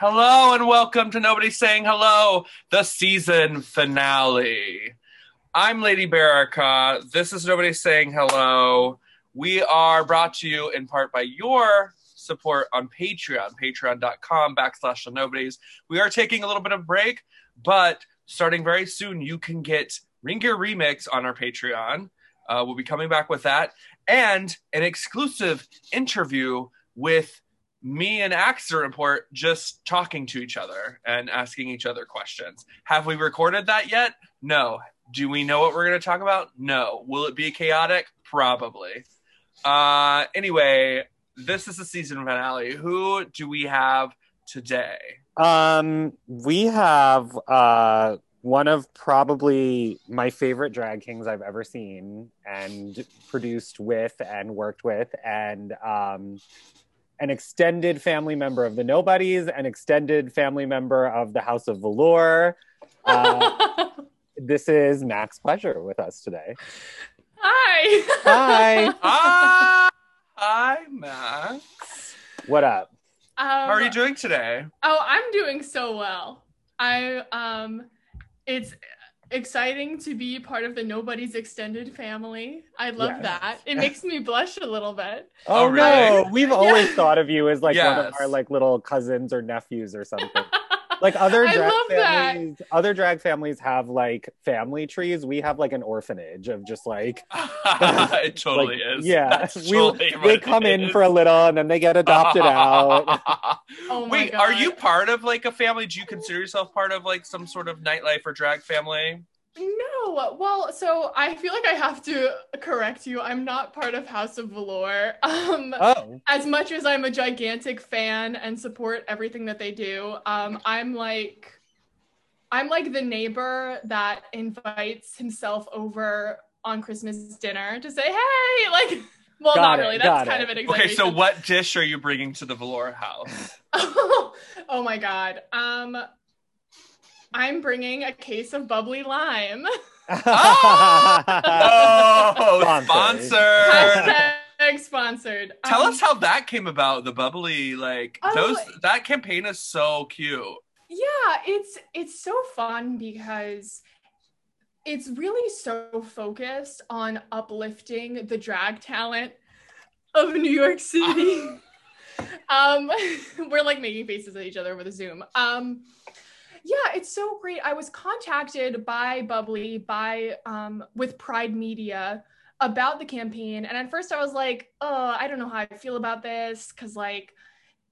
Hello and welcome to Nobody Saying Hello, the season finale. I'm Lady Bearica. This is Nobody Saying Hello. We are brought to you in part by your support on Patreon, patreon.com backslash the nobodies. We are taking a little bit of break, but starting very soon, you can get Ring Gear Remix on our Patreon. Uh, we'll be coming back with that and an exclusive interview with me and Accident Report just talking to each other and asking each other questions. Have we recorded that yet? No. Do we know what we're going to talk about? No. Will it be chaotic? Probably. Uh, anyway, this is the season finale. Who do we have today? Um, we have uh one of probably my favorite drag kings I've ever seen and produced with and worked with, and um, an extended family member of the Nobodies, an extended family member of the House of Velour. Uh, this is Max Pleasure with us today. Hi. Hi. Ah, hi, Max. What up? Um, How are you doing today? Oh, I'm doing so well. I um, it's exciting to be part of the Nobody's extended family. I love Yes. that. It makes me blush a little bit. Oh, Oh, really? no, we've always thought of you as like one of our like little cousins or nephews or something. Like other I drag love that. families, other drag families have like family trees. We have like an orphanage of just like it totally like, is. Yeah, That's we, totally they come in is. for a little and then they get adopted out. Oh my Wait, God. are you part of like a family? Do you consider yourself part of like some sort of nightlife or drag family? No. Well, so I feel like I have to correct you. I'm not part of House of Velour. Um, Oh, as much as I'm a gigantic fan and support everything that they do, um, I'm like, I'm like the neighbor that invites himself over on Christmas dinner to say, "Hey," like, well, Got not it, really. That's kind it. of an Okay, so what dish are you bringing to the Velour house? oh my god. Um, I'm bringing a case of bubly lime. Oh, Sponsored. sponsor! Hashtag sponsored. Tell Um, us how that came about. The bubly, like Oh. those. That campaign is so cute. Yeah, it's it's so fun because it's really so focused on uplifting the drag talent of New York City. um we're like making faces at each other over the Zoom. Um yeah, it's so great. I was contacted by bubly by um with Pride Media about the campaign and at first I was like, "Oh, I don't know how I feel about this cuz like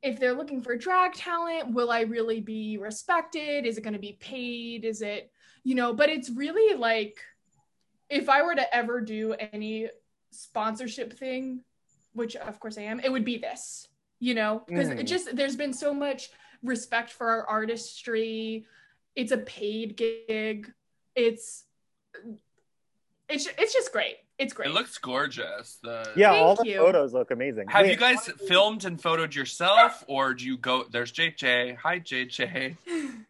if they're looking for drag talent, will I really be respected? Is it going to be paid? Is it, you know, but it's really like if I were to ever do any sponsorship thing, which of course I am, it would be this, you know, because it just there's been so much respect for our artistry. It's a paid gig. It's it's it's just great. It's great. It looks gorgeous. The yeah, Thank all the you. photos look amazing. Have Wait, you guys filmed and photoed yourself, or do you go? There's JJ. Hi, JJ.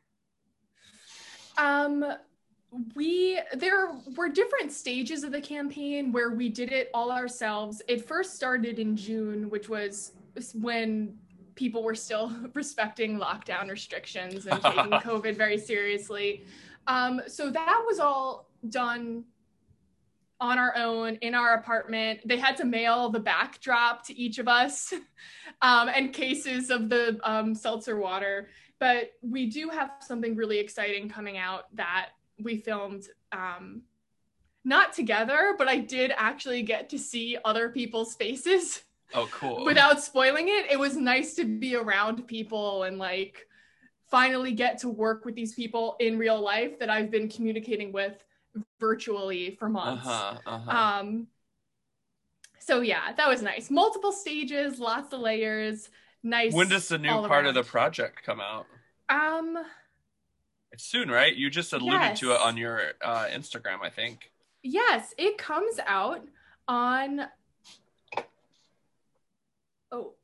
Um, we there were different stages of the campaign where we did it all ourselves. It first started in June, which was when people were still respecting lockdown restrictions and taking COVID very seriously. Um, so that was all done on our own in our apartment. They had to mail the backdrop to each of us um, and cases of the um, seltzer water but we do have something really exciting coming out that we filmed um not together but i did actually get to see other people's faces Oh, cool. without spoiling it it was nice to be around people and like finally get to work with these people in real life that i've been communicating with virtually for months huh. Uh huh. um so yeah that was nice multiple stages lots of layers nice when does the new part of the project come out? um It's soon, right? You just alluded to it on your uh, Instagram, I think. Yes, it comes out on oh,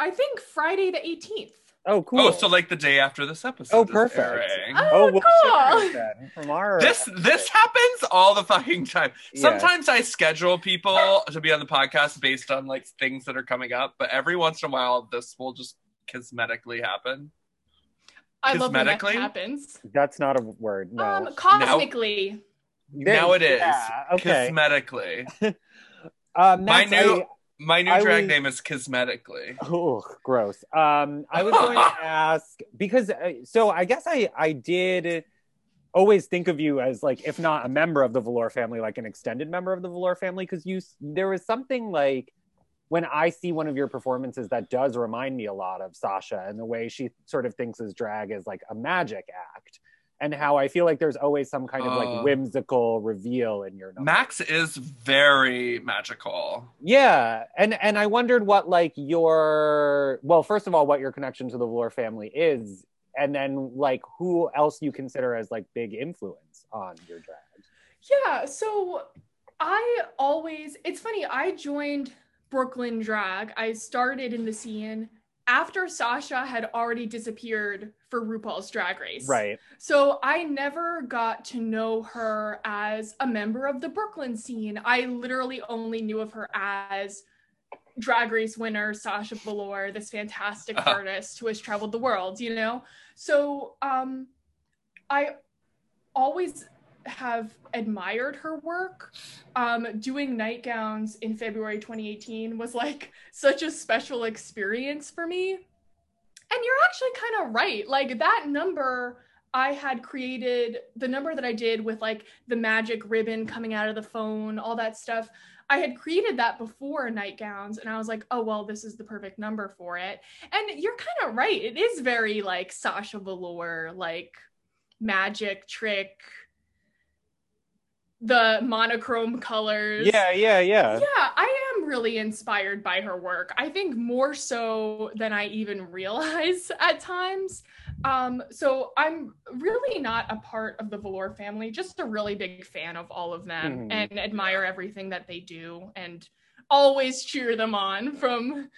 I think Friday the 18th. Oh, cool. Oh, so like the day after this episode. Oh, is perfect. airing. Oh, oh, we'll cool. share from our This this happens all the fucking time. Yeah. Sometimes I schedule people to be on the podcast based on like things that are coming up, but every once in a while this will just cosmetically happen. I love when that Cosmetically? happens. That's not a word. No. Um, cosmically. now it is Yeah, okay. cosmetically. Uh, My new I- my new I drag was- name is cosmetically. Oh, gross. Um, I was going to ask because uh, so I guess I I did always think of you as like if not a member of the Velour family, like an extended member of the Velour family, because you there was something like when I see one of your performances that does remind me a lot of Sasha and the way she sort of thinks as drag is like a magic act. And how I feel like there's always some kind of Oh. like whimsical reveal in your number. Max is very magical. Yeah, and and I wondered what like your well, first of all, what your connection to the Velour family is, and then like who else you consider as like big influence on your drag. Yeah, so I always it's funny, I joined Brooklyn Drag. I started in the scene after Sasha had already disappeared for RuPaul's Drag Race. Right. So I never got to know her as a member of the Brooklyn scene. I literally only knew of her as Drag Race winner Sasha Velour, this fantastic Uh-huh. artist who has traveled the world, you know? So um I always have admired her work. Um, doing nightgowns in February 2018 was like such a special experience for me. And you're actually kind of right. Like that number I had created, the number that I did with like the magic ribbon coming out of the phone, all that stuff. I had created that before nightgowns and I was like, oh, well, this is the perfect number for it. And you're kind of right. It is very like Sasha Velour, like magic trick, the monochrome colors. Yeah, yeah, yeah. Yeah, I am really inspired by her work. I think more so than I even realize at times. Um, so I'm really not a part of the Velour family, just a really big fan of all of them Mhm. and admire everything that they do and always cheer them on from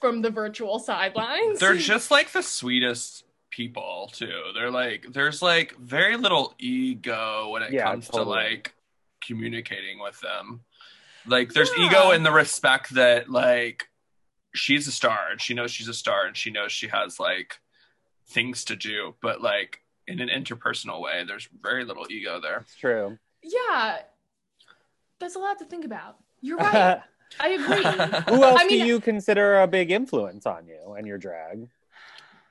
from the virtual sidelines. They're just like the sweetest people too. They're like there's like very little ego when it Yeah, comes totally. to like communicating with them. Like there's Yeah. ego in the respect that like she's a star and she knows she's a star and she knows she has like things to do, but like in an interpersonal way, there's very little ego there. It's true. yeah. That's a lot to think about. You're right. I agree. who else I mean- do you consider a big influence on you and your drag?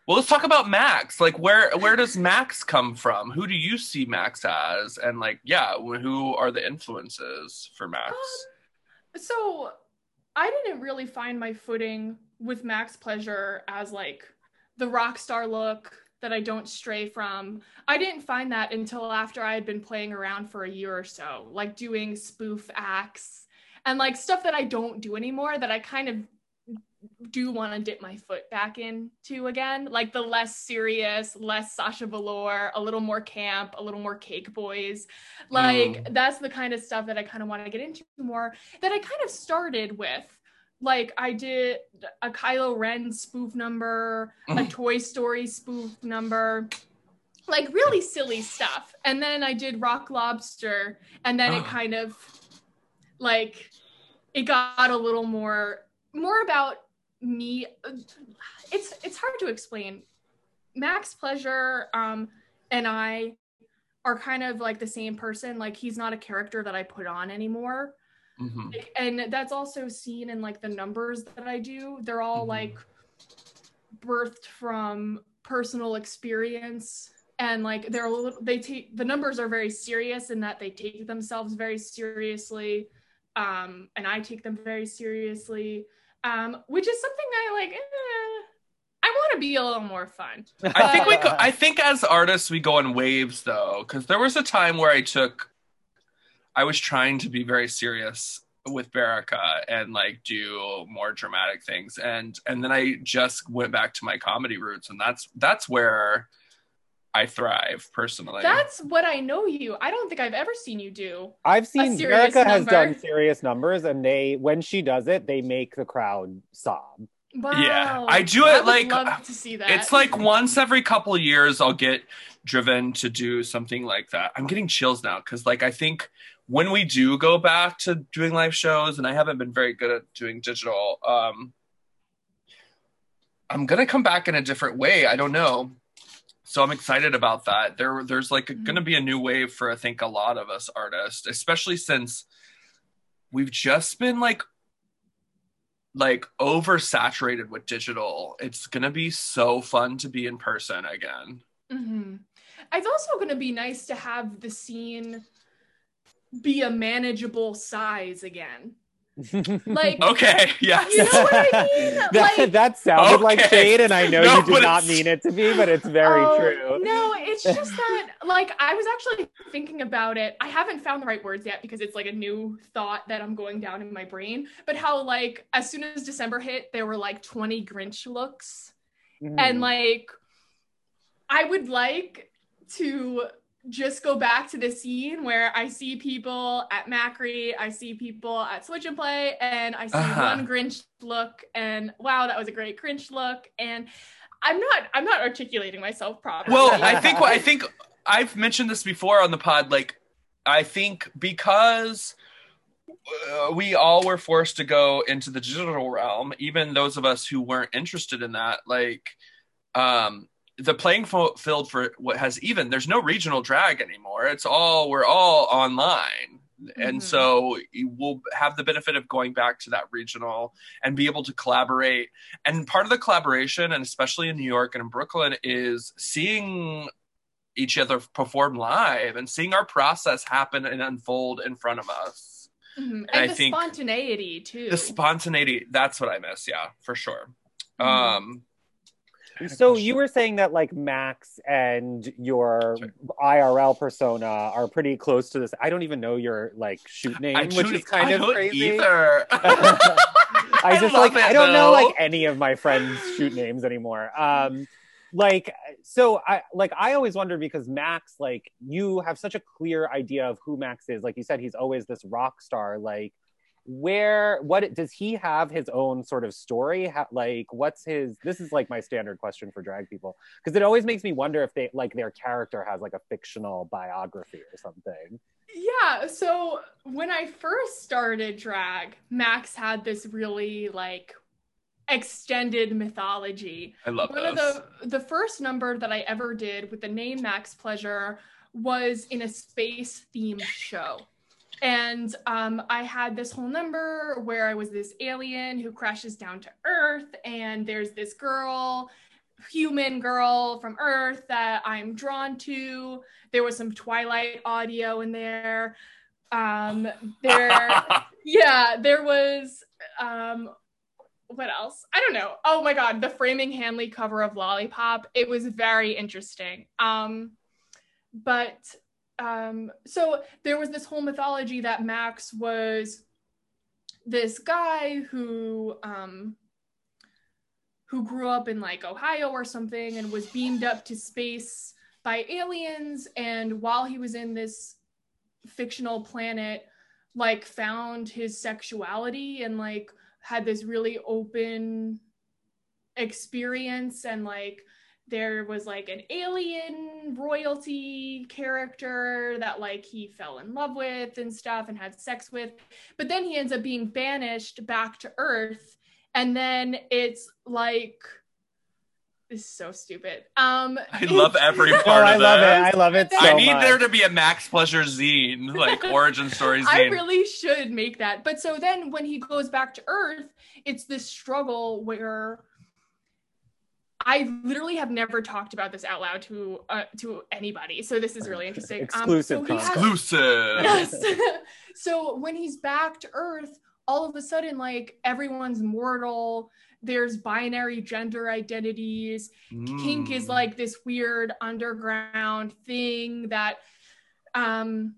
Well, let's talk about Max. Like, where where does Max come from? Who do you see Max as? And like, yeah, who are the influences for Max? Um, So I didn't really find my footing with Max Pleasure as like the rock star look that I don't stray from. I didn't find that until after I had been playing around for a year or so, like doing spoof acts and like stuff that I don't do anymore that I kind of do want to dip my foot back into again, like the less serious, less Sasha Velour, a little more camp, a little more Cake Boys. Like that's the kind of stuff that I kind of want to get into more. That I kind of started with. Like I did a Kylo Ren spoof number, a Mhm. Toy Story spoof number, like really silly stuff. And then I did Rock Lobster, and then it Oh. kind of like it got a little more more about me it's it's hard to explain. Max pleasure um and i are kind of like the same person. Like he's not a character that i put on anymore. Mhm. Like, and that's also seen in like the numbers that i do. They're all Mhm. like birthed from personal experience. And like they're a little they take the numbers are very serious in that they take themselves very seriously. Um and i take them very seriously um which is something i like eh, i want to be a little more fun I think we. Go, I think as artists we go in waves though, because there was a time where I took. I was trying to be very serious with Bearica and like do more dramatic things, and and then I just went back to my comedy roots, and that's that's where I thrive personally. that's what i know you i don't think i've ever seen you do I've seen serious Erica has done serious numbers, and they when she does it, they make the crowd sob. wow Yeah, I do it, would like, love to see that It's like once every couple of years I'll get driven to do something like that. I'm getting chills now because like I think when we do go back to doing live shows, and I haven't been very good at doing digital, um, I'm gonna come back in a different way. I don't know. So I'm excited about that. There, there's like Mhm. going to be a new wave for I think a lot of us artists, especially since we've just been like like oversaturated with digital. It's going to be so fun to be in person again. hmm It's also going to be nice to have the scene be a manageable size again. Like, Okay, yes. You know what I mean? that, Like- that sounded like Okay. shade, and I know No, you do not it's- mean it to be, but it's very Oh, true. No, it's just that, like, I was actually thinking about it. I haven't found the right words yet because it's like a new thought that I'm going down in my brain. But how, like, as soon as December hit, there were like 20 Grinch looks. Mhm. And, like, I would like to just go back to the scene where I see people at Macri, I see people at Switch and Play, and I see Uh-huh. one Grinch look, and wow, that was a great Grinch look. And I'm not, I'm not articulating myself properly. Well, I think I think I've mentioned this before on the pod. Like, I think because uh, we all were forced to go into the digital realm, even those of us who weren't interested in that, like, um, the playing field for what has even there's no regional drag anymore. It's all we're all online. And Mhm. so we'll have the benefit of going back to that regional and be able to collaborate. And part of the collaboration, and especially in New York and in Brooklyn, is seeing each other perform live and seeing our process happen and unfold in front of us. Mhm. and, I the think spontaneity too. The spontaneity, that's what I miss, yeah, for sure. Mhm. Um I So you were saying that like Max and your. IRL persona are pretty close to this. I don't even know your like shoot name, I which is kind I of crazy. I just like it, I don't know like any of my friends' shoot names anymore. Um like so I like I always wondered because Max like you have such a clear idea of who Max is. Like you said he's always this rock star like where what does he have his own sort of story How, like what's his this is like my standard question for drag people because it always makes me wonder if they like their character has like a fictional biography or something Yeah, so when I first started drag, Max had this really like extended mythology. I love One of the the first number that I ever did with the name Max Pleasure was in a space themed show. And um, I had this whole number where I was this alien who crashes down to Earth, and there's this girl, human girl from Earth that I'm drawn to. There was some Twilight audio in there. Um, there, yeah, there was. Um, what else? I don't know. Oh my god, the Framing Hanley cover of Lollipop. It was very interesting. Um, but um, so there was this whole mythology that Max was this guy who um, who grew up in like Ohio or something and was beamed up to space by aliens. And while he was in this fictional planet like found his sexuality and like had this really open experience and like there was like an alien royalty character that like he fell in love with and stuff and had sex with but then he ends up being banished back to earth and then it's like this is so stupid um I love every no part i of love it i love it so I need much. there to be a Max Pleasure zine, like origin stories. I really should make that. But so then when he goes back to Earth, it's this struggle where I literally have never talked about this out loud to uh, to anybody. So this is really interesting. Exclusive Um, so has- content. Exclusive. yes. so when he's back to Earth, all of a sudden, like everyone's mortal. There's binary gender identities. Kink is Mm. like this weird underground thing that, um,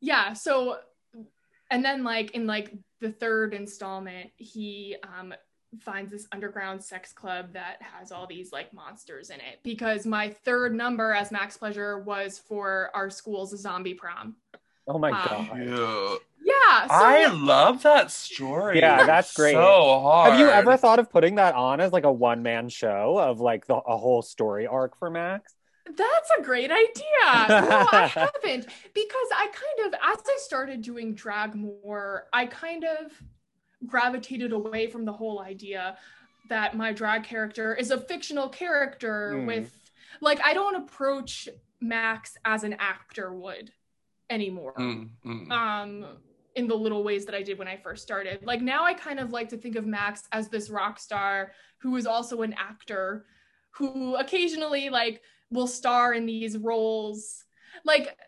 yeah. So, and then like in like the third installment, he um finds this underground sex club that has all these like monsters in it because my third number as Max Pleasure was for our school's zombie prom. oh my um, god Cute. Yeah. So I love that story. Yeah, that's great. So hard. Have you ever thought of putting that on as like a one man show of like the, a whole story arc for Max? That's a great idea. No, I haven't because I kind of, as I started doing drag more, I kind of gravitated away from the whole idea that my drag character is a fictional character Mm. with like I don't approach Max as an actor would anymore. Mm, mm. Um in the little ways that I did when I first started. Like now I kind of like to think of Max as this rock star who is also an actor who occasionally like will star in these roles. Like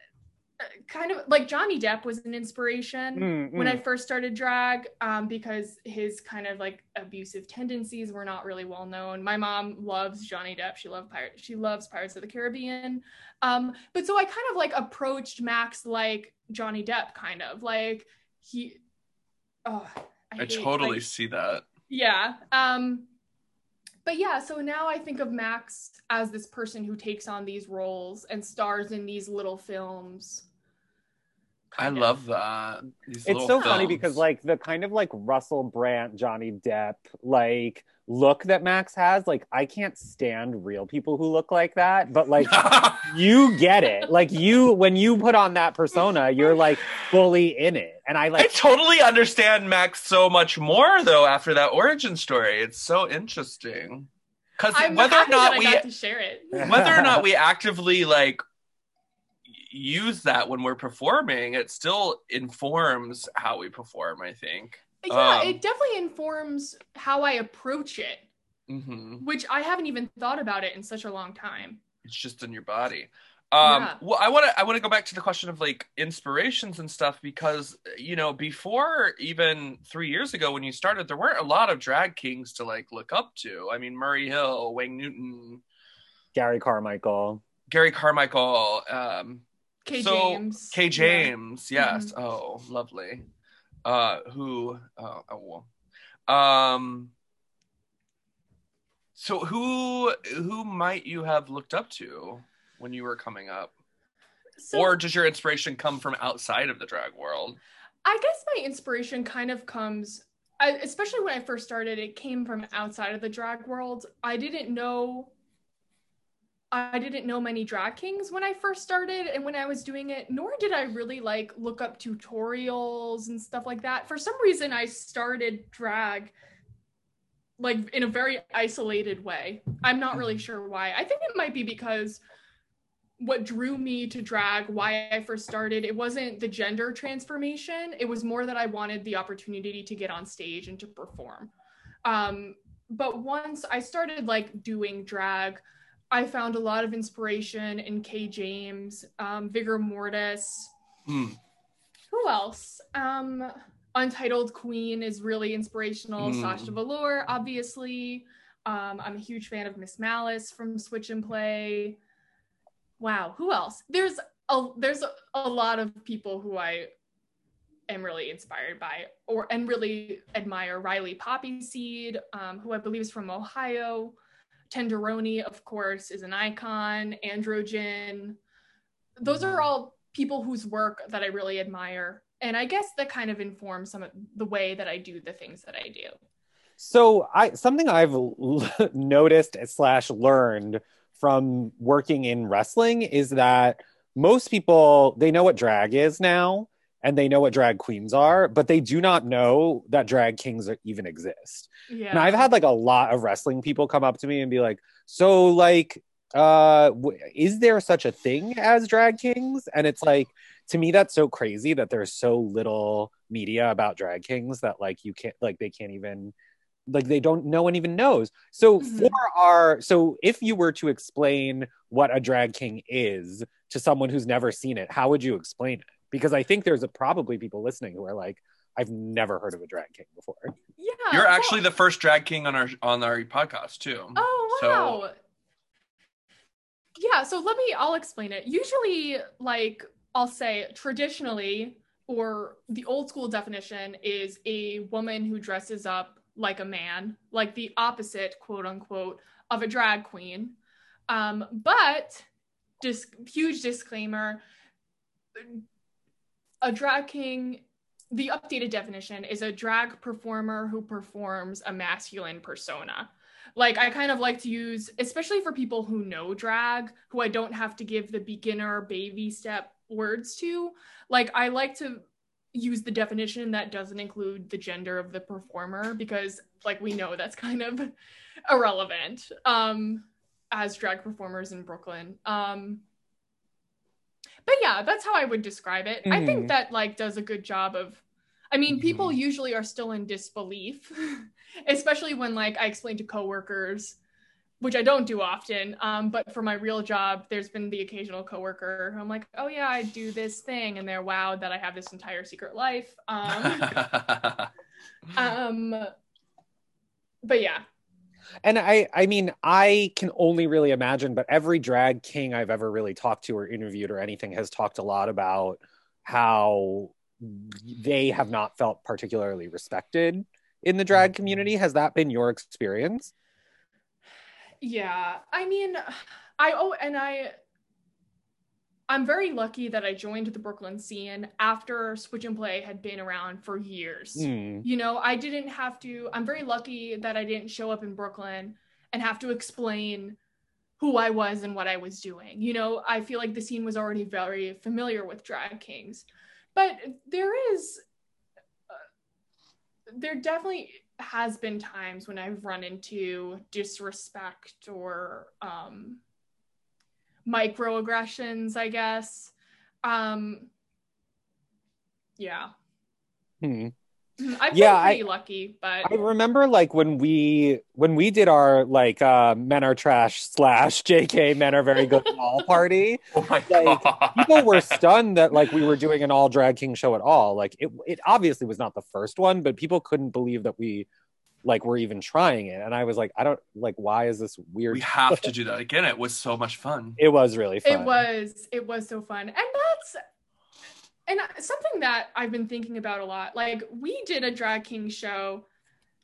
kind of like Johnny Depp was an inspiration Mm, when I mm. first started drag um, because his kind of like abusive tendencies were not really well known. My mom loves Johnny Depp. She loves Pirates. She loves Pirates of the Caribbean. Um, but so I kind of like approached Max like Johnny Depp, kind of like he. Oh, I, I hate, totally like, see that. yeah. Um, but yeah, so now I think of Max as this person who takes on these roles and stars in these little films. I kind of. love that. Uh, these It's little so funny because like the kind of like Russell Brand, Johnny Depp like look that Max has, like I can't stand real people who look like that, but like you get it. Like you when you put on that persona, you're like fully in it. And I like I totally understand Max so much more though after that origin story. It's so interesting. Because I'm whether or not that we I got to share it. whether or not we actively like use that when we're performing, it still informs how we perform, I think. Yeah, Um, it definitely informs how I approach it, hmm which I haven't even thought about it in such a long time. It's just in your body. Um, Yeah. well, I want to I want to go back to the question of like inspirations and stuff because you know before even three years ago when you started, there weren't a lot of drag kings to like look up to. I mean, Murray Hill, Wayne Newton, Gary Carmichael. Gary Carmichael, um, K. So, James. Kay yeah. James, yes. Oh, lovely. Uh, who? Uh, oh, well. Um. So who who might you have looked up to when you were coming up, So, or does your inspiration come from outside of the drag world? I guess my inspiration kind of comes, especially when I first started, it came from outside of the drag world. I didn't know. I didn't know many drag kings when I first started and when I was doing it, nor did I really like look up tutorials and stuff like that. For some reason, I started drag like in a very isolated way. I'm not really sure why. I think it might be because what drew me to drag, why I first started, it wasn't the gender transformation. It was more that I wanted the opportunity to get on stage and to perform. Um, but once I started like doing drag, I found a lot of inspiration in Kay James, um, Vigor Mortis. Hmm. Who else? Um, Untitled Queen is really inspirational. Hmm. Sasha Velour, obviously. Um, I'm a huge fan of Miss Malice from Switch and Play. Wow, who else? There's a there's a, a lot of people who I am really inspired by or and really admire. Riley Poppy Seed, um, who I believe is from Ohio. Tenderoni, of course, is an icon. Androgen. Those are mm-hmm. all people whose work that I really admire. And I guess that kind of informs some of the way that I do the things that I do. So I something I've l- noticed slash learned from working in wrestling is that most people they know what drag is now and they know what drag queens are, but they do not know that drag kings are- even exist. Yeah. And I've had like a lot of wrestling people come up to me and be like, "So like uh w- is there such a thing as drag kings?" And it's like to me that's so crazy that there's so little media about drag kings that like you can't like they can't even like they don't no one even knows. So Mhm. for our so if you were to explain what a drag king is to someone who's never seen it, how would you explain it? Because I think there's a, probably people listening who are like, I've never heard of a drag king before. yeah. You're well- actually the first drag king on our on our podcast too. Oh So- wow. yeah, so let me I'll explain it. Usually like I'll say traditionally or the old school definition is a woman who dresses up like a man, like the opposite quote unquote of a drag queen. Um but just huge disclaimer a drag king the updated definition is a drag performer who performs a masculine persona like i kind of like to use especially for people who know drag who i don't have to give the beginner baby step words to like i like to use the definition that doesn't include the gender of the performer because like we know that's kind of irrelevant um as drag performers in Brooklyn. Um, but yeah, that's how I would describe it. I Mhm. think that like does a good job of. I mean, people Mhm. usually are still in disbelief, especially when like I explain to coworkers, which I don't do often. Um, but for my real job, there's been the occasional coworker. who I'm like, oh yeah, I do this thing, and they're wowed that I have this entire secret life. Um, um, but yeah, And I, I mean, I can only really imagine, but every drag king I've ever really talked to or interviewed or anything has talked a lot about how they have not felt particularly respected in the drag mm-hmm. community. Has that been your experience? Yeah, I mean, I oh, and I, I'm very lucky that I joined the Brooklyn scene after Switch and Play had been around for years. Hmm. You know, I didn't have to. I'm very lucky that I didn't show up in Brooklyn and have to explain who I was and what I was doing. You know, I feel like the scene was already very familiar with drag kings, but there is, uh, there definitely has been times when I've run into disrespect or um, microaggressions, I guess. Um, yeah, Hmm. Mhm. I've Yeah, been I- pretty lucky, but I remember like when we when we did our like uh men are trash slash JK men are very good all party. oh my Like, god. people were stunned that like we were doing an all drag king show at all. Like it it obviously was not the first one, but people couldn't believe that we like we're even trying it. And I was like, I don't like why is this weird? we have to do that again. It was so much fun. It was really fun. it was it was so fun, and that's and something that I've been thinking about a lot. Like we did a drag king show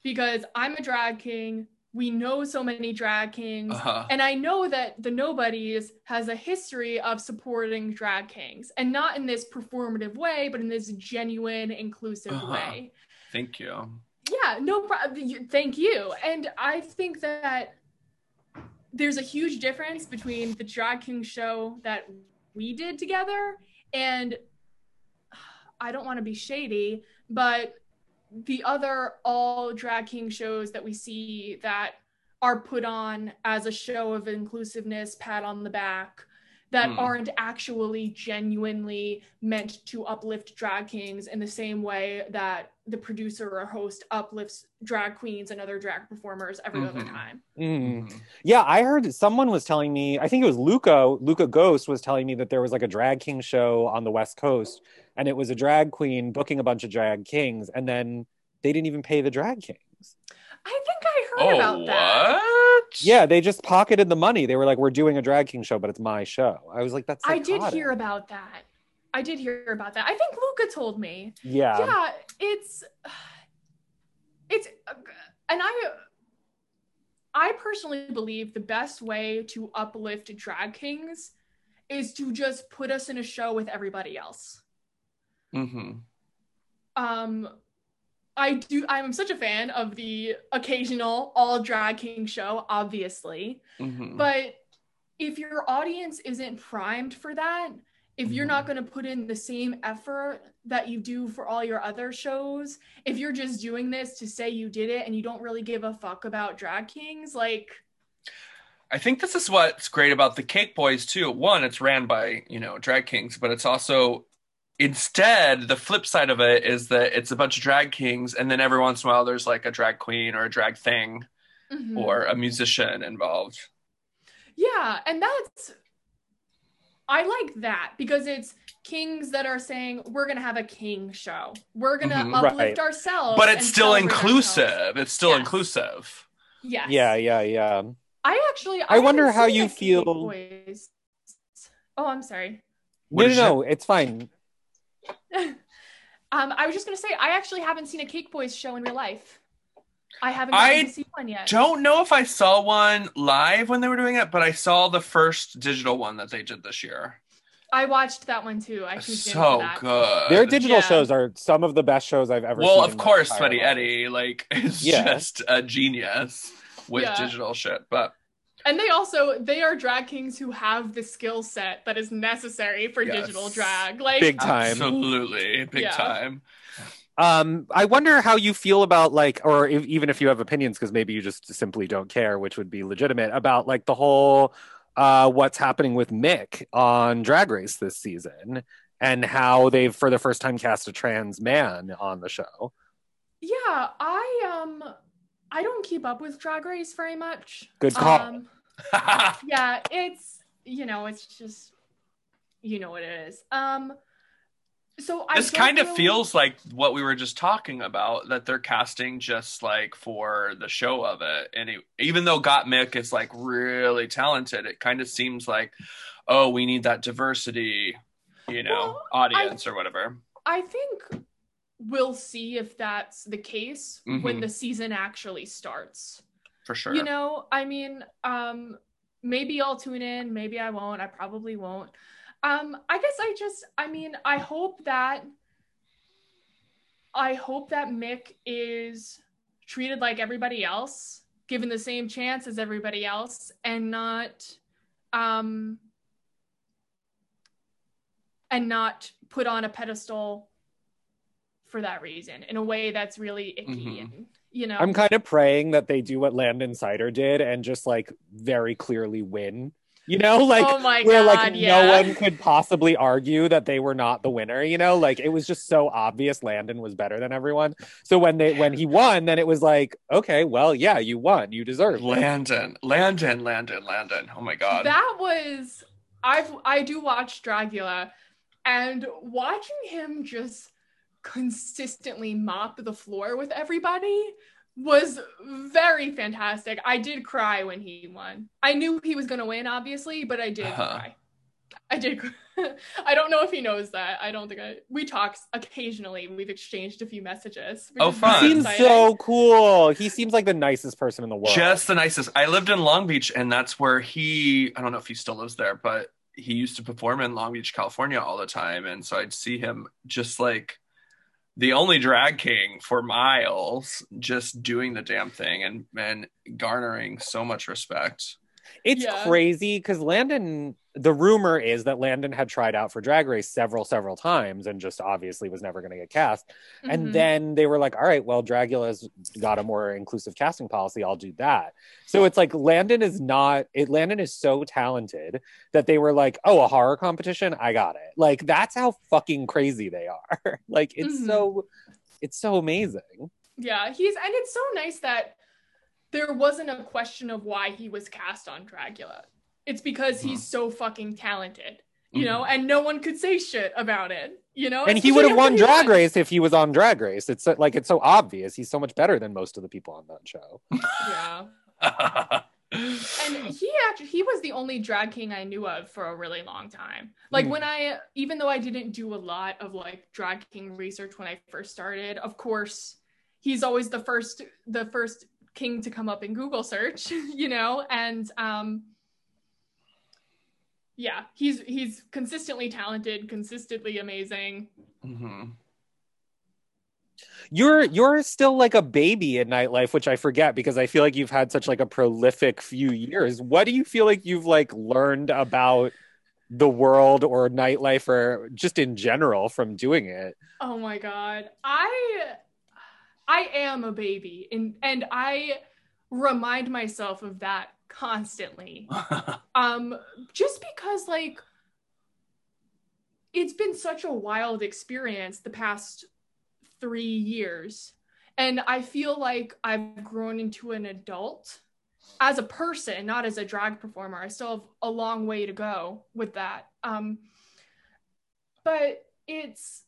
because I'm a drag king. We know so many drag kings. Uh-huh. And I know that the Nobodies has a history of supporting drag kings and not in this performative way, but in this genuine, inclusive Uh-huh. way. Thank you. Yeah, no problem. Thank you. And I think that there's a huge difference between the drag king show that we did together and I don't want to be shady, but the other all drag king shows that we see that are put on as a show of inclusiveness, pat on the back, that Hmm. aren't actually genuinely meant to uplift drag kings in the same way that the producer or host uplifts drag queens and other drag performers every other Mhm. time. Mm. Mhm. Yeah, I heard someone was telling me, I think it was Luca, Luca Ghost was telling me that there was like a drag king show on the West Coast and it was a drag queen booking a bunch of drag kings and then they didn't even pay the drag kings. I think I heard Oh, about that. what? Yeah, they just pocketed the money. They were like, "We're doing a drag king show, but it's my show." I was like, "That's." I did hear about that. I did hear about that. I think Luca told me. Yeah, yeah it's it's and i i personally believe the best way to uplift drag kings is to just put us in a show with everybody else Mhm. um i do i'm such a fan of the occasional all drag king show obviously Mhm. but if your audience isn't primed for that, if you're not Mhm. going to put in the same effort that you do for all your other shows, if you're just doing this to say you did it and you don't really give a fuck about drag kings, like I think this is what's great about the Cake Boys too. One, it's ran by, you know, drag kings, but it's also instead the flip side of it is that it's a bunch of drag kings and then every once in a while there's like a drag queen or a drag thing mhm. or a musician involved. yeah, and that's I like that because it's kings that are saying we're going to have a king show. We're going to Mhm. uplift Right. ourselves. But it's still inclusive. ourselves. It's still Yes. inclusive. Yes. yeah, yeah, yeah. I actually I wonder how you feel- Boys. Oh, I'm sorry. What no, no, you- no, it's fine. um, I was just gonna say I actually haven't seen a Cake Boys show in real life. I haven't I gotten to see one yet. Don't know if I saw one live when they were doing it, but I saw the first digital one that they did this year. I watched that one too. I tuned So that. good. Their digital Yeah. shows are some of the best shows I've ever seen. well, of course, entire Sweaty life. Eddie like is Yeah. just a genius with Yeah. digital shit. But And they also they are drag kings who have the skill set that is necessary for Yes. digital drag. Like Big time. absolutely big Yeah. time. Um, I wonder how you feel about like, or if, even if you have opinions, because maybe you just simply don't care, which would be legitimate about like the whole uh, what's happening with Mick on Drag Race this season and how they've for the first time cast a trans man on the show. Yeah, I um I don't keep up with Drag Race very much. Good call. Um, yeah, it's you know, it's just you know what it is. Um so I this kind of really- feels like what we were just talking about that they're casting just like for the show of it and it, even though Gottmik is like really talented it kind of seems like oh we need that diversity you know Well, audience or whatever I think we'll see if that's the case when Mhm. the season actually starts. for sure You know, I mean, um, maybe I'll tune in, maybe I won't. I probably won't. Um, I guess I just, I mean, I hope that, I hope that Mick is treated like everybody else, given the same chance as everybody else, and not, um, and not put on a pedestal for that reason in a way that's really icky Mhm. and you know I'm kind of praying that they do what Landon Cider did and just like very clearly win. You know, like oh my where god like yeah no one could possibly argue that they were not the winner. You know, like it was just so obvious Landon was better than everyone. So when they when he won, then it was like, okay, well, yeah, you won, you deserve it. landon landon landon landon oh my god that was i've i do watch dragula and watching him just consistently mop the floor with everybody was very fantastic i did cry when he won i knew he was going to win obviously but i did Uh-huh. cry i did cry. i don't know if he knows that i don't think i we talk occasionally we've exchanged a few messages Oh, fun. He seems exciting. so cool. He seems like the nicest person in the world. just the nicest i lived in long beach and that's where he i don't know if he still lives there but he used to perform in long beach california all the time and so i'd see him just like the only drag king for miles just doing the damn thing and and garnering so much respect It's Yeah. crazy because Landon, the rumor is that Landon had tried out for Drag Race several, several times and just obviously was never going to get cast. Mhm. And then they were like, all right, well, Dragula's got a more inclusive casting policy. I'll do that. So it's like Landon is not, it, Landon is so talented that they were like, oh, a horror competition? I got it. Like, that's how fucking crazy they are. like, it's Mhm. so, it's so amazing. Yeah, he's and it's so nice that there wasn't a question of why he was cast on Dragula. It's because he's so fucking talented, you know, and no one could say shit about it, you know. And he would have won Drag Race if he was on Drag Race. It's uh, like, it's so obvious. He's so much better than most of the people on that show. Yeah, and he actually he was the only drag king I knew of for a really long time. Like Hmm. when I, even though I didn't do a lot of like drag king research when I first started, of course, he's always the first the first king to come up in Google search, you know, and um yeah, he's he's consistently talented, consistently amazing. Mm-hmm. You're you're still like a baby in nightlife, which I forget because I feel like you've had such like a prolific few years. What do you feel like you've like learned about the world or nightlife or just in general from doing it? Oh my god. I I am a baby and and I remind myself of that constantly. Um just because like it's been such a wild experience the past 3 years and I feel like I've grown into an adult as a person, not as a drag performer. I still have a long way to go with that. Um but it's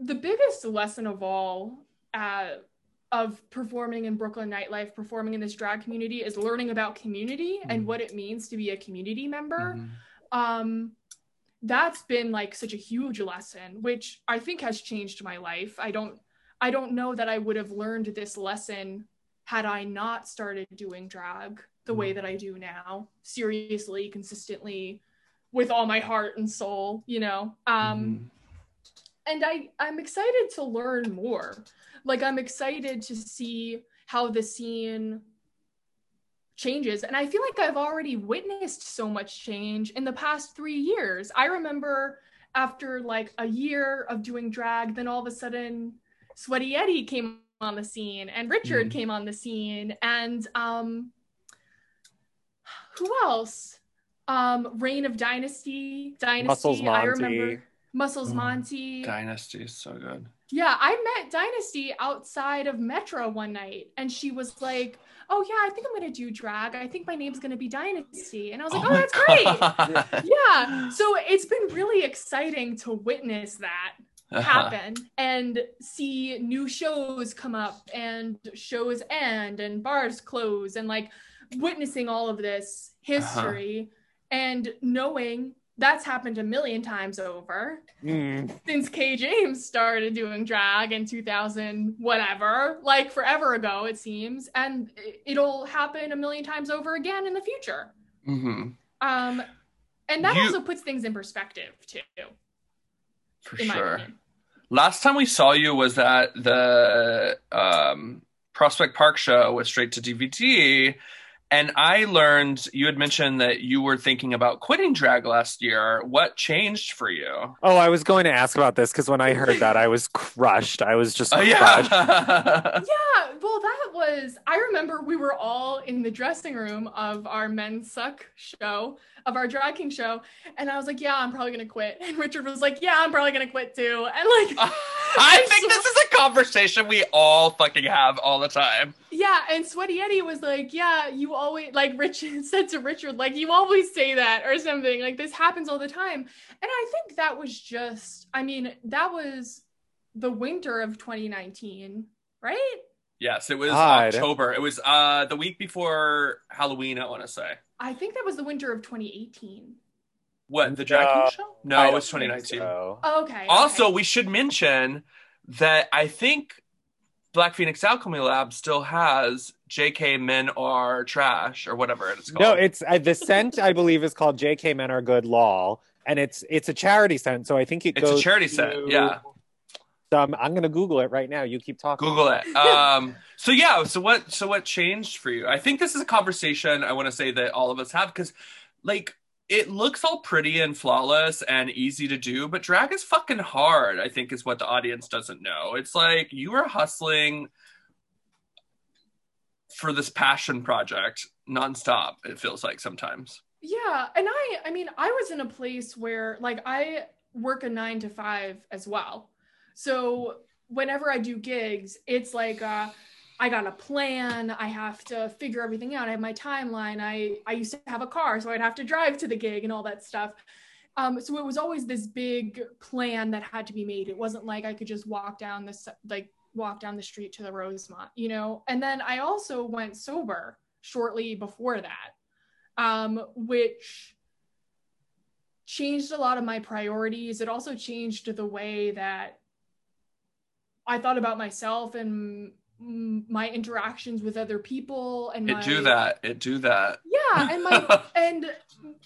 the biggest lesson of all uh, of performing in Brooklyn nightlife, performing in this drag community, is learning about community and Mhm. what it means to be a community member. Mhm. Um, that's been like such a huge lesson, which I think has changed my life. I don't, I don't know that I would have learned this lesson had I not started doing drag the way Mhm. that I do now, seriously, consistently, with all my heart and soul. You know. Um, Mhm. And I I'm excited to learn more. Like I'm excited to see how the scene changes and I feel like I've already witnessed so much change in the past 3 years. I remember after like a year of doing drag, then all of a sudden Sweaty Eddie came on the scene and Richard Mhm. came on the scene and um who else? Um Reign of Dynasty, Dynasty. Muscles I remember Muscles Mm. Monty. Dynasty is so good. Yeah, I met Dynasty outside of Metro one night, and she was like, "Oh yeah, I think I'm gonna do drag. I think my name's gonna be Dynasty." And I was like, "Oh, my that's great." Yeah, so it's been really exciting to witness that Uh-huh. happen and see new shows come up and shows end and bars close and like witnessing all of this history and knowing that's happened a million times over Mm. since Kay James started doing drag in 2000, whatever, like forever ago, it seems, and it'll happen a million times over again in the future. Mhm. Um, and that You- also puts things in perspective too, For sure. Last time we saw you was at the um, Prospect Park show with Straight to DVD. And I learned you had mentioned that you were thinking about quitting drag last year. What changed for you? Oh, I was going to ask about this because when I heard that, I was crushed. I was just Oh, crushed. yeah. Yeah, well, that was. I remember we were all in the dressing room of our Men Suck show, of our drag king show, and I was like, "Yeah, I'm probably gonna quit." And Richard was like, "Yeah, I'm probably gonna quit too." And like, I think this is a conversation we all fucking have all the time. Yeah, and Sweaty Eddie was like, "Yeah, you always like." Richard said to Richard, "Like you always say that or something. Like this happens all the time." And I think that was just. I mean, that was the winter of 2019, right? Yes, it was God. October. It was uh the week before Halloween, I want to say. I think that was the winter of 2018. What, the Drag No. King show? No, I it was 2019. so. Oh, okay. Also, okay. we should mention that I think Black Phoenix Alchemy Lab still has JK Men Are Trash or whatever it's called. No, it's uh, the scent. I believe is called "J.K. Men Are Good" Law, and it's it's a charity scent. So I think it It's a charity to scent, yeah. Some, I'm gonna Google it right now. You keep talking. Google it. Um, so yeah, so what so what changed for you? I think this is a conversation I want to say that all of us have because like it looks all pretty and flawless and easy to do, but drag is fucking hard, I think is what the audience doesn't know. It's like you are hustling for this passion project nonstop, it feels like sometimes. Yeah, and I I mean, I was in a place where like I work a 9 to 5 as well. So whenever I do gigs, it's like uh I got a plan, I have to figure everything out. I have my timeline. I I used to have a car, so I'd have to drive to the gig and all that stuff. Um, so it was always this big plan that had to be made. It wasn't like I could just walk down the like walk down the street to the Rosemont, you know. And then I also went sober shortly before that um, which changed a lot of my priorities. It also changed the way that I thought about myself and my interactions with other people and my It do that. It do that. yeah and my and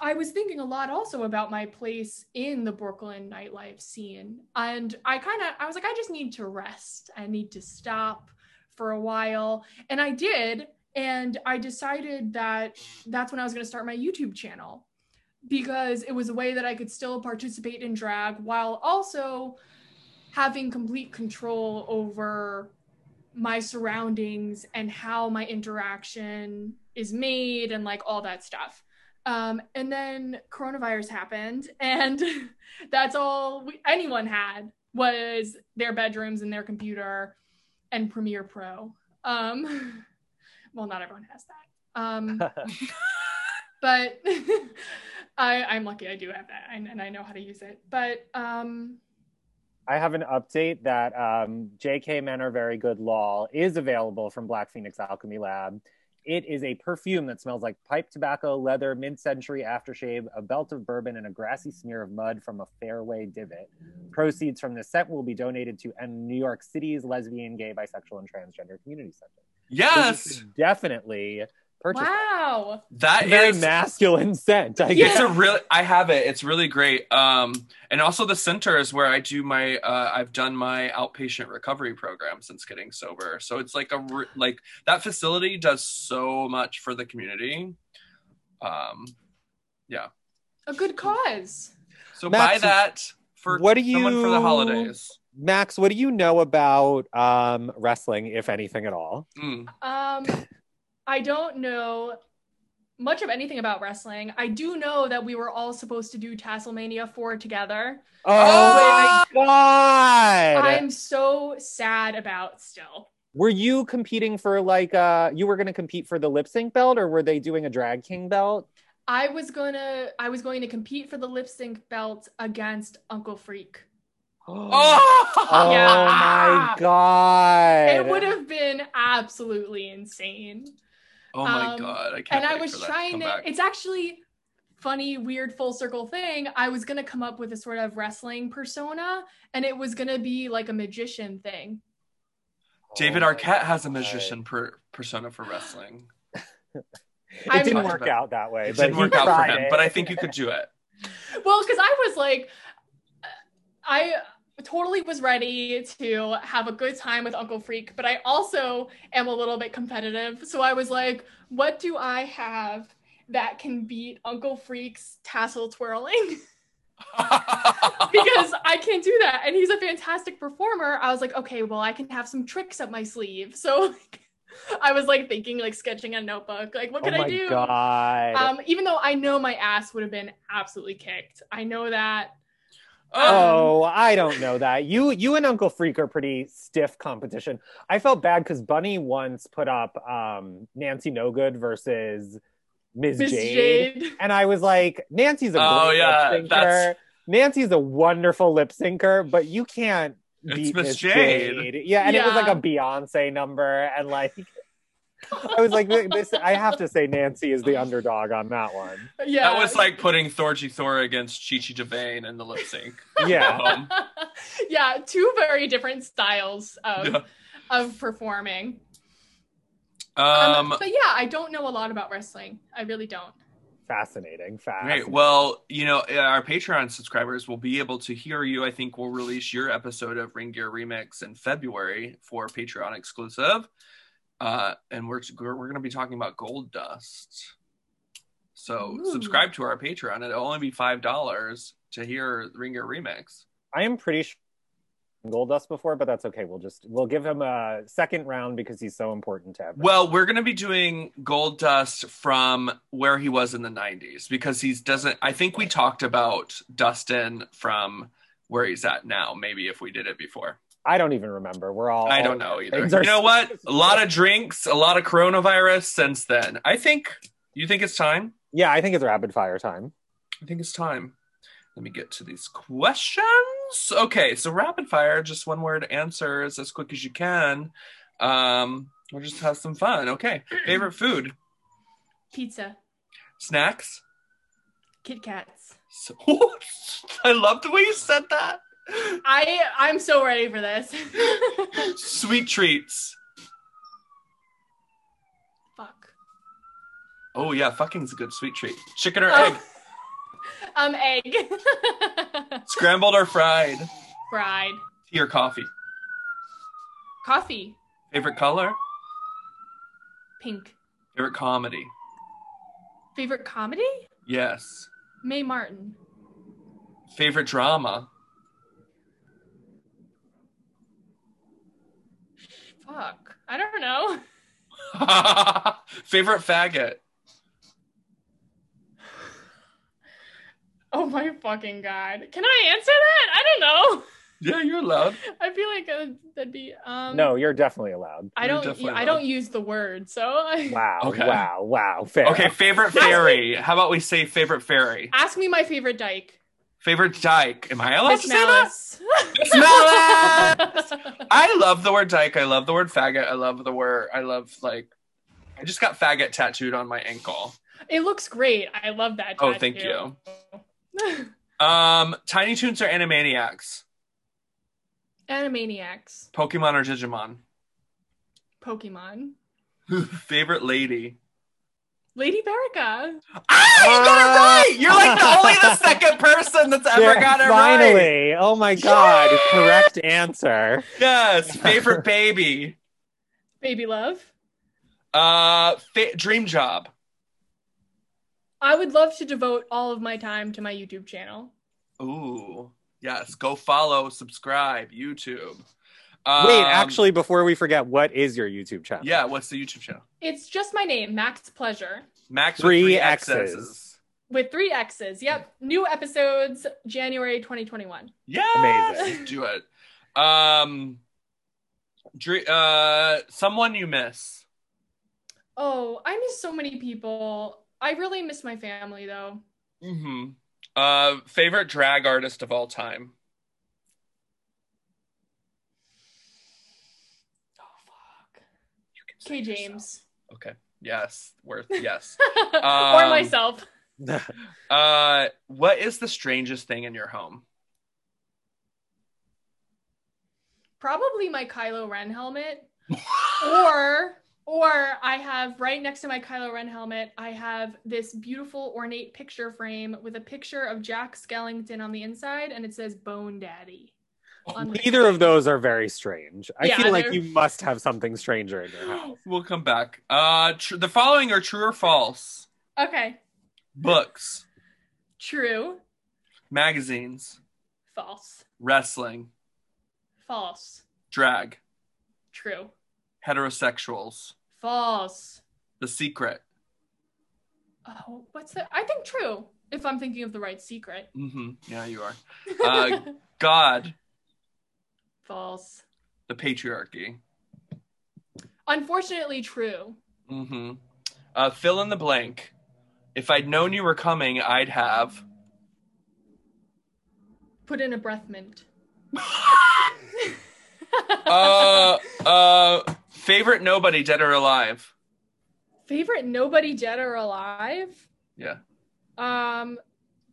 i was thinking a lot also about my place in the brooklyn nightlife scene and i kind of i was like i just need to rest i need to stop for a while and i did and i decided that that's when i was going to start my youtube channel because it was a way that i could still participate in drag while also having complete control over my surroundings and how my interaction is made and like all that stuff. Um, and then coronavirus happened, and that's all we, anyone had was their bedrooms and their computer and Premiere Pro. Um, well, not everyone has that. Um, but I, I'm lucky I do have that and, and I know how to use it. But um, I have an update that um, JK Men Are Very Good Law is available from Black Phoenix Alchemy Lab. It is a perfume that smells like pipe tobacco, leather, mid century aftershave, a belt of bourbon, and a grassy smear of mud from a fairway divot. Proceeds from this scent will be donated to New York City's lesbian, gay, bisexual, and transgender community center. Yes. should definitely purchase wow. That It's a very is masculine scent. I it's a really i have it it's really great um and also the center is where i do my uh i've done my outpatient recovery program since getting sober so it's like a re- like that facility does so much for the community um yeah. A good cause. so Matt, buy that for What do someone for the you- holidays. Max, what do you know about um, wrestling, if anything at all? Mm. Um, I don't know much of anything about wrestling. I do know that we were all supposed to do Tasselmania 4 together. Oh, my god! I'm so sad about still. Were you competing for like uh you were gonna compete for the lip sync belt or were they doing a drag king belt? I was gonna I was going to compete for the lip sync belt against Uncle Freak. Oh, Oh Yeah. my god. It would have been absolutely insane. Oh my Um, god! I can't. and I was for trying to come back. it's actually funny weird full circle thing i was gonna come up with a sort of wrestling persona and it was gonna be like a magician thing David Arquette has a magician per- persona for wrestling. It I'm- didn't work out that way. It but didn't work out for him, it. but I think you could do it. well because i was like i totally was ready to have a good time with uncle freak but i also am a little bit competitive so i was like what do i have that can beat uncle freak's tassel twirling because I can't do that. And he's a fantastic performer. I was like, okay, well, I can have some tricks up my sleeve. So like, I was like thinking, like sketching a notebook, like what oh could my I do? god. Um, even though I know my ass would have been absolutely kicked. I know that. Oh, I don't know that. You you and Uncle Freak are pretty stiff competition. I felt bad because Bunny once put up um Nancy No Good versus Ms. Miss Jade. Jade. And I was like, Nancy's a Oh, great yeah, lip syncer. that's- Nancy's a wonderful lip syncer, but you can't It's beat Miss Jade. Jade. Yeah, and it was like a Beyonce number, and like I was like, this. I have to say, Nancy is the underdog on that one. Yeah. That was like putting Thorgy Thor against Chi Chi DeVayne in the lip sync. Yeah, Um, yeah, two very different styles of Yeah. of performing. Um, but yeah, I don't know a lot about wrestling. I really don't. fascinating. Fast. Great. Well, you know, our Patreon subscribers will be able to hear you. I think we'll release your episode of Ring Gear Remix in February for Patreon exclusive. Uh, and we're we're going to be talking about Goldust. So Ooh. subscribe to our Patreon. It'll only be five dollars to hear Ring Gear Remix. I am pretty sure Goldust before, but that's okay. We'll just we'll give him a second round because he's so important to have. Well, we're going to be doing Goldust from where he was in the '90s because he's doesn't. I think we talked about Dustin from where he's at now. Maybe if we did it before. I don't even remember. We're all. I don't know either. are You know what? A lot of drinks, a lot of coronavirus since then. I think. You think it's time? Yeah, I think it's rapid fire time. I think it's time. Let me get to these questions. Okay, so rapid fire, just one word answers as quick as you can. Um, we'll just have some fun. Okay, favorite food, Pizza, snacks. Kit Kats. So, I love the way you said that. I I'm so ready for this. Sweet treats. Fuck. Oh yeah, fucking's a good sweet treat. Chicken or Oh. egg, Um, egg. scrambled or fried, Fried. tea or coffee. Coffee. Favorite color, Pink. favorite comedy. Favorite comedy? Yes. Mae Martin. Favorite drama. Fuck. I don't know. favorite faggot. Oh my fucking god. Can I answer that? I don't know. Yeah, you're allowed. I feel like uh, that'd be um No, you're definitely allowed. I don't definitely I don't use the word, so I, Wow, Okay. wow, wow. Fair. Okay, favorite fairy. How about we say favorite fairy? ask me my favorite dyke. Favorite dyke. Am I allowed Miss to say that? Malice. Malice! I love the word dyke. I love the word faggot. I love the word. I love like. I just got faggot tattooed on my ankle. it looks great. I love that. Oh, thank you. Um, Tiny Toons or Animaniacs? Animaniacs. Pokemon or Digimon? Pokemon. Favorite lady? Lady Bearica. Ah, you got it right. You're like the only the second person that's ever Yeah, got it right. finally. Oh my god. Yay! Correct answer. Yes. Favorite baby? Baby Love. Uh, fa- dream job. I would love to devote all of my time to my YouTube channel. Ooh. Yes, go follow, subscribe, YouTube. Wait, Um, actually, before we forget, what is your YouTube channel? yeah. What's the YouTube channel? It's just my name, Max Pleasure, Max with Three three X's. X's. with three X's. Yep. New episodes January 2021. Yeah, Amazing. Do it. Um, dre- uh, someone you miss. Oh, I miss so many people. I really miss my family though. Mm-hmm. Uh, favorite drag artist of all time. Oh fuck. You can K yourself. James. Okay. Yes. Worth. Yes. or Um, myself. uh, what is the strangest thing in your home? Probably my Kylo Ren helmet. or or I have right next to my Kylo Ren helmet, I have this beautiful ornate picture frame with a picture of Jack Skellington on the inside and it says Bone Daddy. On Neither of those are very strange. I Yeah, feel like they're- you must have something stranger in your house. We'll come back. Uh, tr- the following are true or false. Okay. Books, True. magazines, False. wrestling, False. drag, True. heterosexuals, False. the secret. Oh, what's that? I think true. If I'm thinking of the right secret. Mm-hmm. Yeah, you are. Uh, God, False. the patriarchy. Unfortunately, true. Mm-hmm. Uh, fill in the blank. If I'd known you were coming, I'd have. Put in a breath mint. Uh, uh, favorite nobody, dead or alive. Favorite nobody dead or alive? Yeah. Um,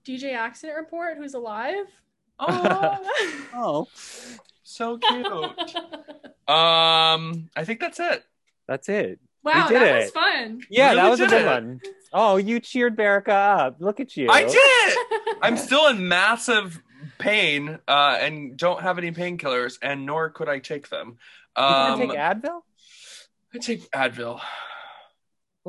DJ Accident Report, who's alive? Oh, Oh, so cute. Um, I think that's it. that's it. wow, did that it. was fun. Yeah, Really that was a good it. one. Oh, you cheered Bearica up. Look at you. I did. I'm still in massive pain, uh, and don't have any painkillers, and nor could I take them. You Um, take Advil? I take Advil.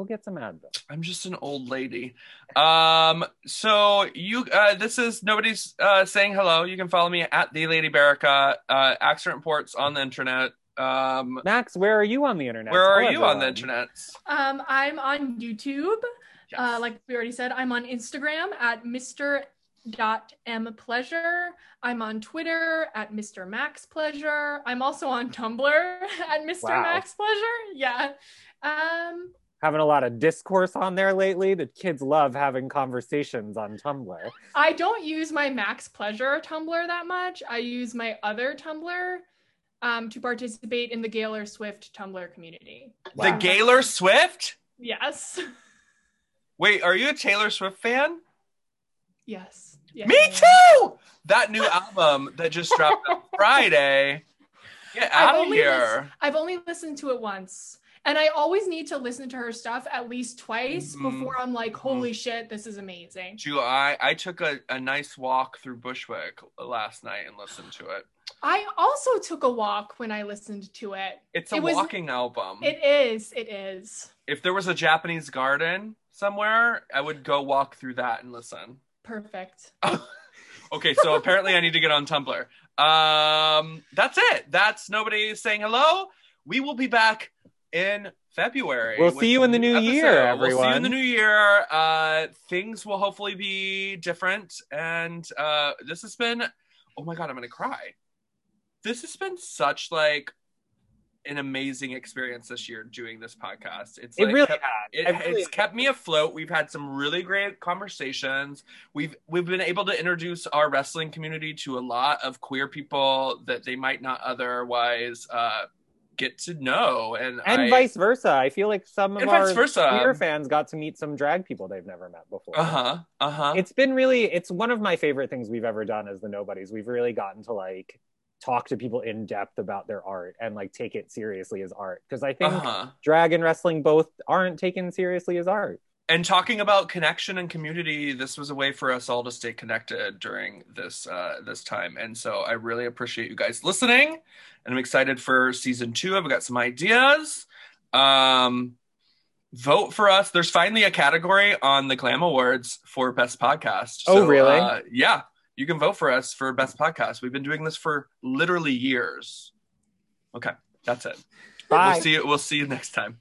We'll get some Advil. I'm just an old lady. Um, so you, uh, this is nobody's uh, saying hello. You can follow me at the Lady Bearica. Uh, accident reports on the internet. Um, Max, where are you on the internet? where are Tell you on the internet? Um, I'm on YouTube. Yes. Uh, like we already said, I'm on Instagram at Mr. Dot M Pleasure. I'm on Twitter at Mr. Max Pleasure. I'm also on Tumblr at Mr. Wow. Max Pleasure. Yeah. Um, Having a lot of discourse on there lately. The kids love having conversations on Tumblr. I don't use my Max Pleasure Tumblr that much. I use my other Tumblr um, to participate in the Gaylor Swift Tumblr community. The Wow. Gaylor Swift? Yes. Wait, are you a Taylor Swift fan? Yes. yes Me too. That new album that just dropped on Friday. Get I've out of only here. I've only listened to it once. And I always need to listen to her stuff at least twice Mhm. before I'm like, holy shit, this is amazing. I, I took a, a nice walk through Bushwick last night and listened to it. I also took a walk when I listened to it. It's a It was- walking album. It is, it is. if there was a Japanese garden somewhere, I would go walk through that and listen. Perfect. Okay, so apparently I need to get on Tumblr. Um, that's it. That's nobody saying hello. We will be back in February. We'll see you in the new new year, We'll see you in the new year. Uh, things will hopefully be different. And uh, this has been, oh my God, I'm going to cry. This has been such like an amazing experience this year doing this podcast. It's It like really kept- it, really- it's kept me afloat. We've had some really great conversations. We've we've been able to introduce our wrestling community to a lot of queer people that they might not otherwise uh, get to know, and and I, vice versa. I feel like some of our queer fans got to meet some drag people they've never met before. Uh huh. Uh huh. It's been really it's one of my favorite things we've ever done as the nobodies. We've really gotten to like talk to people in depth about their art and like take it seriously as art because I think Uh huh. drag and wrestling both aren't taken seriously as art. And talking about connection and community, this was a way for us all to stay connected during this uh, this time. And so I really appreciate you guys listening. And I'm excited for season two. I've got some ideas. Um, vote for us. There's finally a category on the Glam Awards for Best Podcast. Oh, really? Uh, yeah. you can vote for us for best podcast. We've been doing this for literally years. Okay, that's it. Bye. We'll see you. We'll see you next time.